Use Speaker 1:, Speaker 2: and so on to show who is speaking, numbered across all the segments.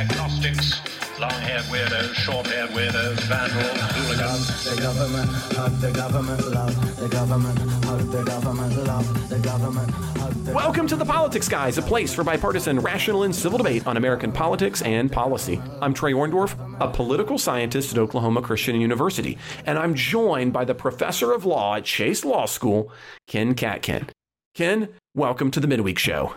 Speaker 1: agnostics, long-haired weirdos, short-haired weirdos, vandals, hooligans.
Speaker 2: The government, hug the government, love the government, hug the government, love the government,
Speaker 3: Welcome to The Politics Guys, a place for bipartisan, rational, and civil debate on American politics and policy. I'm Trey Orndorff, a political scientist at Oklahoma Christian University, and I'm joined by the professor of law at Chase Law School, Ken Katkin. Ken, welcome to the Midweek Show.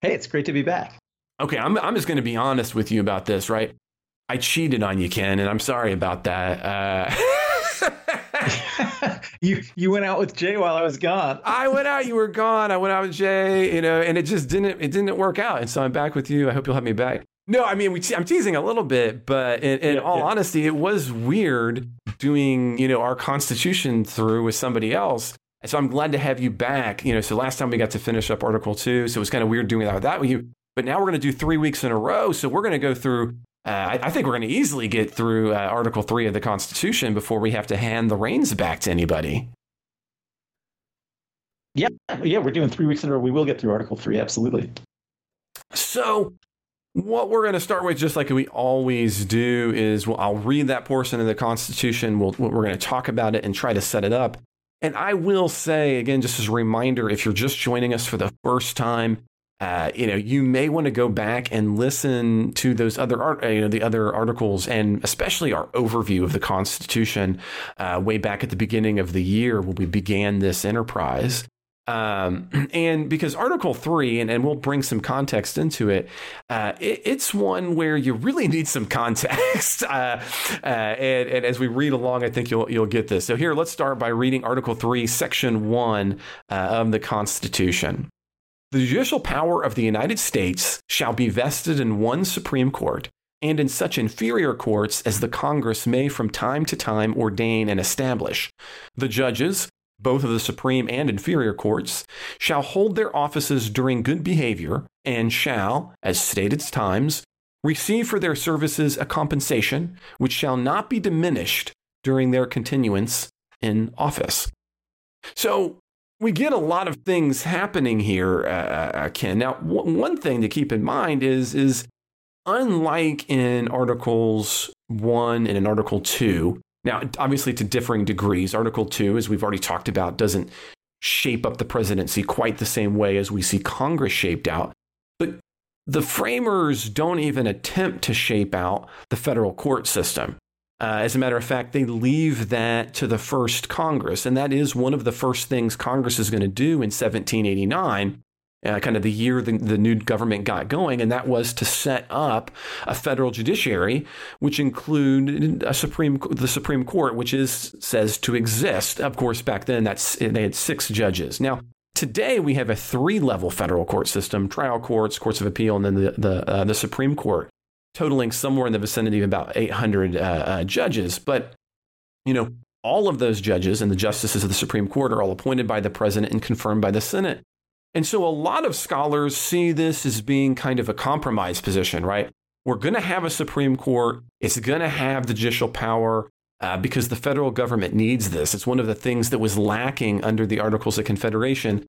Speaker 4: Hey, it's great to be back.
Speaker 3: Okay, I'm, I'm just going to be honest with you about this, right? I cheated on you, Ken, and I'm sorry about that. Uh,
Speaker 4: you you went out with Jay while I was gone.
Speaker 3: I went out, you were gone. I went out with Jay, you know, and it just didn't it didn't work out. And so I'm back with you. I hope you'll have me back. No, I mean, we te- I'm teasing a little bit, but in, in
Speaker 4: Yeah,
Speaker 3: all
Speaker 4: yeah.
Speaker 3: honesty, it was weird doing, you know, our constitution through with somebody else. And so I'm glad to have you back. You know, so last time we got to finish up Article Two, so it was kind of weird doing that, that with you. But now we're going to do three weeks in a row. So we're going to go through. Uh, I, I think we're going to easily get through uh, Article Three of the Constitution before we have to hand the reins back to anybody.
Speaker 4: Yeah, yeah, we're doing three weeks in a row. We will get through Article Three, absolutely.
Speaker 3: So, what we're going to start with, just like we always do, is well, I'll read that portion of the Constitution. We'll, we're going to talk about it and try to set it up. And I will say again, just as a reminder, if you're just joining us for the first time, uh, you know, you may want to go back and listen to those other, art, uh, you know, the other articles, and especially our overview of the Constitution uh, way back at the beginning of the year when we began this enterprise. Um, and because Article 3, and, and we'll bring some context into it, uh, it, it's one where you really need some context. uh, uh, and, and as we read along, I think you'll, you'll get this. So here, let's start by reading Article 3, Section 1 uh, of the Constitution. The judicial power of the United States shall be vested in one Supreme Court and in such inferior courts as the Congress may from time to time ordain and establish. The judges, both of the Supreme and inferior courts, shall hold their offices during good behavior and shall, as stated times, receive for their services a compensation which shall not be diminished during their continuance in office. So, we get a lot of things happening here, uh, uh, Ken. Now, w- one thing to keep in mind is is unlike in Articles One and in Article Two. Now, obviously, to differing degrees. Article Two, as we've already talked about, doesn't shape up the presidency quite the same way as we see Congress shaped out. But the framers don't even attempt to shape out the federal court system. Uh, as a matter of fact, they leave that to the first Congress. And that is one of the first things Congress is going to do in 1789, uh, kind of the year the, the new government got going. And that was to set up a federal judiciary, which included a Supreme, the Supreme Court, which is says to exist. Of course, back then that's they had six judges. Now, Today we have a three-level federal court system: trial courts, courts of appeal, and then the the, uh, the Supreme Court totaling somewhere in the vicinity of about 800 uh, uh, judges. But, you know, all of those judges and the justices of the Supreme Court are all appointed by the president and confirmed by the Senate. And so a lot of scholars see this as being kind of a compromise position, right? We're going to have a Supreme Court, it's going to have judicial power. Uh, because the federal government needs this. It's one of the things that was lacking under the Articles of Confederation.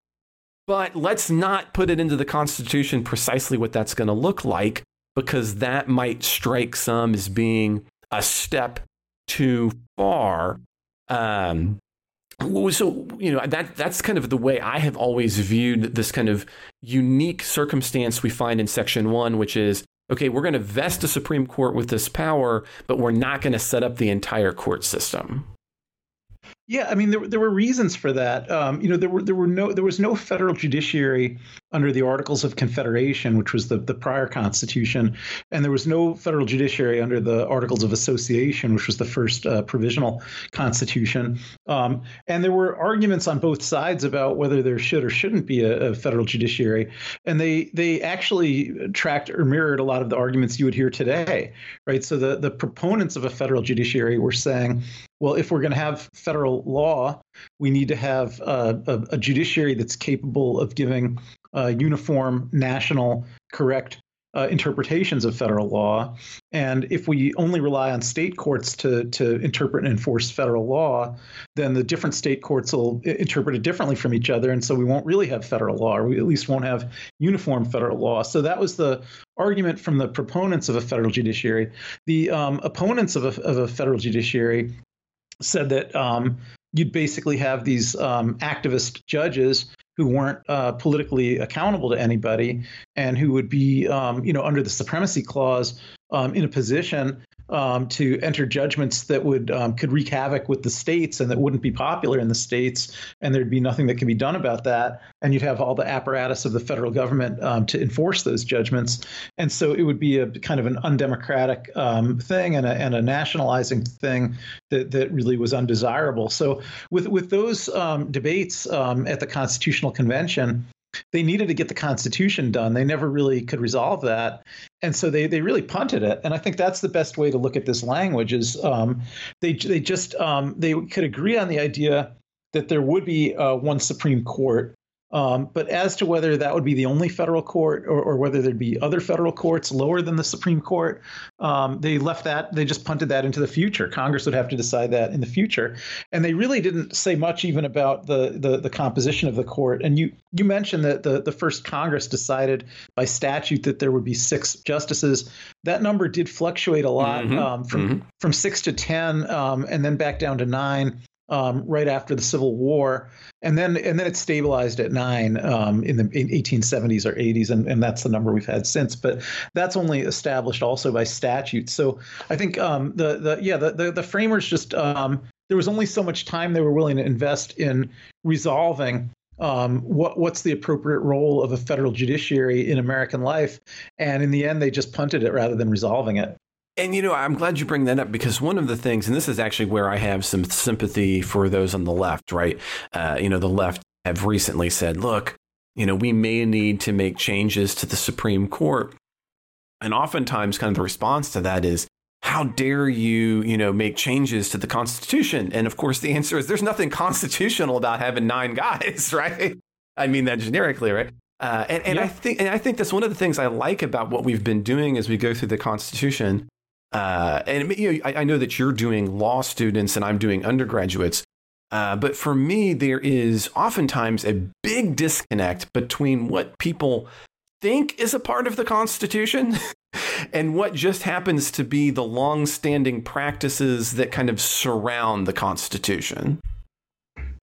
Speaker 3: But let's not put it into the Constitution precisely what that's going to look like because that might strike some as being a step too far. Um, so you know that that's kind of the way I have always viewed this kind of unique circumstance we find in Section One, which is okay, we're going to vest the Supreme Court with this power, but we're not going to set up the entire court system.
Speaker 4: Yeah, I mean there, there were reasons for that. Um, you know, there were there were no there was no federal judiciary under the Articles of Confederation, which was the the prior Constitution, and there was no federal judiciary under the Articles of Association, which was the first uh, provisional Constitution. Um, and there were arguments on both sides about whether there should or shouldn't be a, a federal judiciary, and they they actually tracked or mirrored a lot of the arguments you would hear today, right? So the the proponents of a federal judiciary were saying well, if we're going to have federal law, we need to have uh, a, a, judiciary that's capable of giving uh, uniform, national, correct uh, interpretations of federal law. And if we only rely on state courts to, to interpret and enforce federal law, then the different state courts will interpret it differently from each other. And so we won't really have federal law, or we at least won't have uniform federal law. So that was the argument from the proponents of a federal judiciary. The um, opponents of a, of a federal judiciary said that um, you'd basically have these um, activist judges who weren't uh, politically accountable to anybody and who would be, um, you know, under the supremacy clause um, in a position um, to enter judgments that would um, could wreak havoc with the states and that wouldn't be popular in the states, and there'd be nothing that could be done about that. And you'd have all the apparatus of the federal government um, to enforce those judgments, and so it would be a kind of an undemocratic um, thing and a, and a nationalizing thing that that really was undesirable. So with with those um, debates um, at the Constitutional Convention they needed to get the Constitution done. They never really could resolve that, and so they they really punted it. And I think that's the best way to look at this language is um, they they just um, they could agree on the idea that there would be uh, one Supreme Court um, but as to whether that would be the only federal court or, or, whether there'd be other federal courts lower than the Supreme Court, um, they left that, they just punted that into the future. Congress would have to decide that in the future. And they really didn't say much even about the, the, the composition of the court. And you, you mentioned that the, the first Congress decided by statute that there would be six justices. That number did fluctuate a lot mm-hmm. um, from, mm-hmm. from six to 10 um, and then back down to nine um, right after the Civil War, and then and then it stabilized at nine um, in the 1870s or 80s, and, and that's the number we've had since. But that's only established also by statute. So I think um, the the yeah the the, the framers just um, there was only so much time they were willing to invest in resolving um, what what's the appropriate role of a federal judiciary in American life, and in the end they just punted it rather than resolving it.
Speaker 3: And you know, I'm glad you bring that up because one of the things, and this is actually where I have some sympathy for those on the left, right? Uh, you know, the left have recently said, look, you know, we may need to make changes to the Supreme Court. And oftentimes, kind of the response to that is, how dare you, you know, make changes to the Constitution? And of course, the answer is there's nothing constitutional about having nine guys, right? I mean that generically, right? Uh, and, and yeah. I think and I think that's one of the things I like about what we've been doing as we go through the Constitution uh, and you know, I, I, know that you're doing law students and I'm doing undergraduates. Uh, but for me, there is oftentimes a big disconnect between what people think is a part of the Constitution and what just happens to be the long-standing practices that kind of surround the Constitution.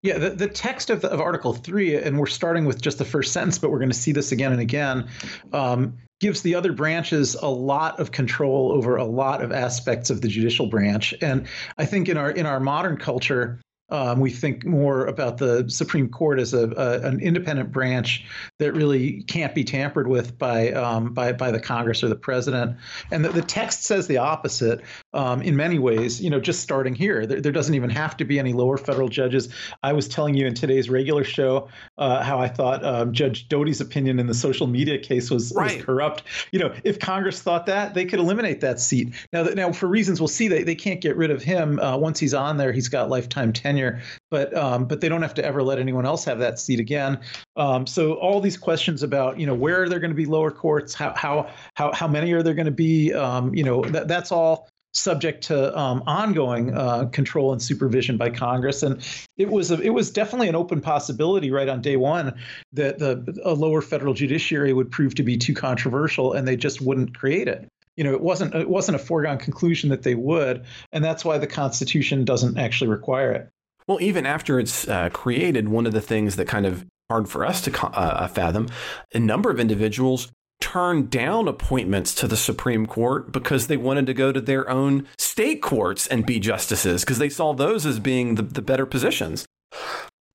Speaker 4: Yeah, the, the text of, the, of Article 3, and we're starting with just the first sentence, but we're going to see this again and again, um, gives the other branches a lot of control over a lot of aspects of the judicial branch. And I think in our in our modern culture, um, we think more about the Supreme Court as a, a, an independent branch that really can't be tampered with by um, by, by the Congress or the president. And the, the text says the opposite um, in many ways. You know, just starting here, there, there, doesn't even have to be any lower federal judges. I was telling you in today's regular show uh, how I thought um, Judge Doughty's opinion in the social media case was, right. was, corrupt. You know, if Congress thought that, they could eliminate that seat. Now, now for reasons we'll see, they, they can't get rid of him uh, once he's on there. He's got lifetime tenure but um, but they don't have to ever let anyone else have that seat again. Um, so all these questions about you know where are there going to be lower courts, how how how how many are there going to be, um, you know that, that's all subject to um, ongoing uh, control and supervision by Congress. And it was a, it was definitely an open possibility right on day one that the a lower federal judiciary would prove to be too controversial, and they just wouldn't create it. You know, it wasn't it wasn't a foregone conclusion that they would, and that's why the Constitution doesn't actually require it.
Speaker 3: Well, even after it's uh, created, one of the things that kind of hard for us to uh, uh, fathom, a number of individuals turned down appointments to the Supreme Court because they wanted to go to their own state courts and be justices because they saw those as being the, the better positions.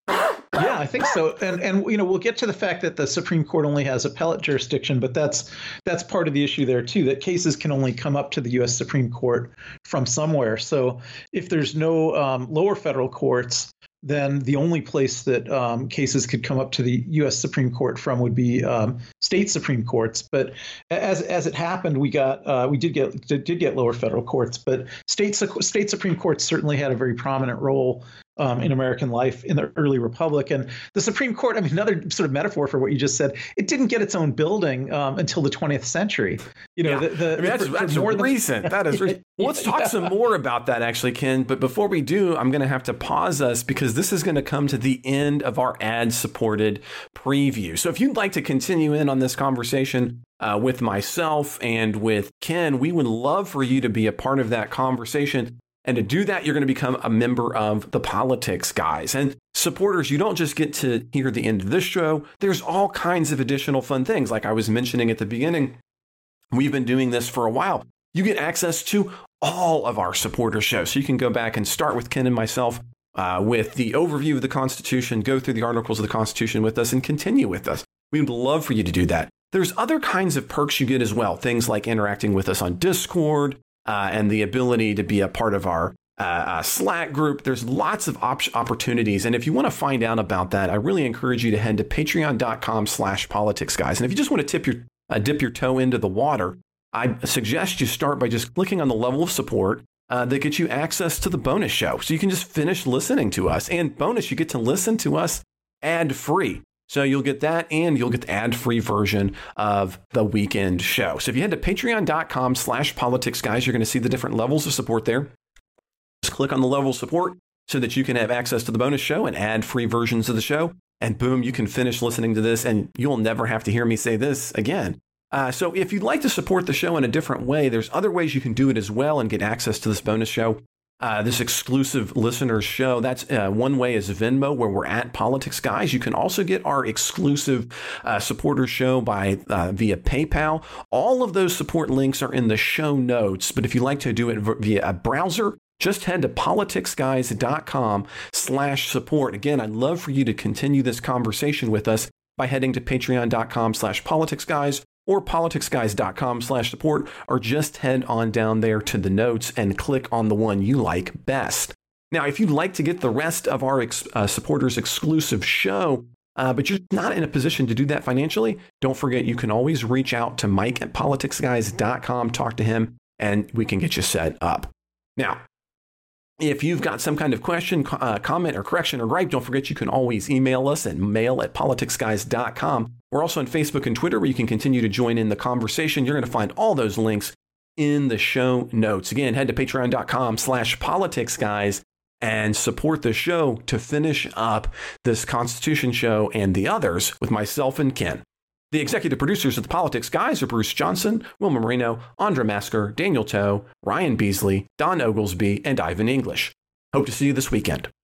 Speaker 4: Yeah, I think so. And and you know, we'll get to the fact that the Supreme Court only has appellate jurisdiction, but that's that's part of the issue there too. That cases can only come up to the U.S. Supreme Court from somewhere. So if there's no um, lower federal courts, then the only place that um, cases could come up to the U.S. Supreme Court from would be um, state Supreme Courts. But as as it happened, we got uh, we did get did get lower federal courts, but state state Supreme Courts certainly had a very prominent role um, in American life in the early republic. And the Supreme Court, I mean, another sort of metaphor for what you just said, it didn't get its own building um, until the 20th century. You know,
Speaker 3: yeah.
Speaker 4: the, the,
Speaker 3: I mean, that's,
Speaker 4: for,
Speaker 3: that's
Speaker 4: more
Speaker 3: recent.
Speaker 4: Than,
Speaker 3: that is recent. Well, let's talk yeah. some more about that, actually, Ken. But before we do, I'm going to have to pause us because this is going to come to the end of our ad supported preview. So if you'd like to continue in on this conversation, uh, with myself and with Ken, we would love for you to be a part of that conversation. And to do that, you're going to become a member of the Politics Guys. And supporters, you don't just get to hear the end of this show, there's all kinds of additional fun things. Like I was mentioning at the beginning, we've been doing this for a while. You get access to all of our supporter shows. So you can go back and start with Ken and myself uh, with the overview of the Constitution, go through the articles of the Constitution with us, and continue with us. We would love for you to do that. There's other kinds of perks you get as well, things like interacting with us on Discord, uh, and the ability to be a part of our uh, uh, Slack group. There's lots of op- opportunities. And if you want to find out about that, I really encourage you to head to patreon.com slash politics guys. And if you just want to tip your, uh, dip your toe into the water, I suggest you start by just clicking on the level of support uh, that gets you access to the bonus show. So you can just finish listening to us. And bonus, you get to listen to us ad free. So you'll get that and you'll get the ad-free version of the weekend show. So if you head to patreon.com slash politics guys, you're going to see the different levels of support there. Just click on the level support so that you can have access to the bonus show and ad-free versions of the show. And boom, you can finish listening to this and you'll never have to hear me say this again. Uh, so if you'd like to support the show in a different way, there's other ways you can do it as well and get access to this bonus show uh, this exclusive listeners show. That's uh, one way is Venmo, where we're at Politics Guys. You can also get our exclusive uh, supporter show by uh, via PayPal. All of those support links are in the show notes. But if you like to do it via a browser, just head to politicsguys.com slash support. Again, I'd love for you to continue this conversation with us by heading to patreon.com slash politicsguys or politicsguys.com slash support, or just head on down there to the notes and click on the one you like best. Now, if you'd like to get the rest of our ex- uh, supporters exclusive show, uh, but you're not in a position to do that financially, don't forget you can always reach out to Mike at politicsguys.com, talk to him, and we can get you set up. Now, if you've got some kind of question, uh, comment, or correction or gripe, don't forget you can always email us at mail at politicsguys.com. We're also on Facebook and Twitter where you can continue to join in the conversation. You're going to find all those links in the show notes. Again, head to patreon.com slash politicsguys and support the show to finish up this Constitution show and the others with myself and Ken. The executive producers of the Politics Guys are Bruce Johnson, Wilma Moreno, Andra Masker, Daniel Toe, Ryan Beasley, Don Oglesby, and Ivan English. Hope to see you this weekend.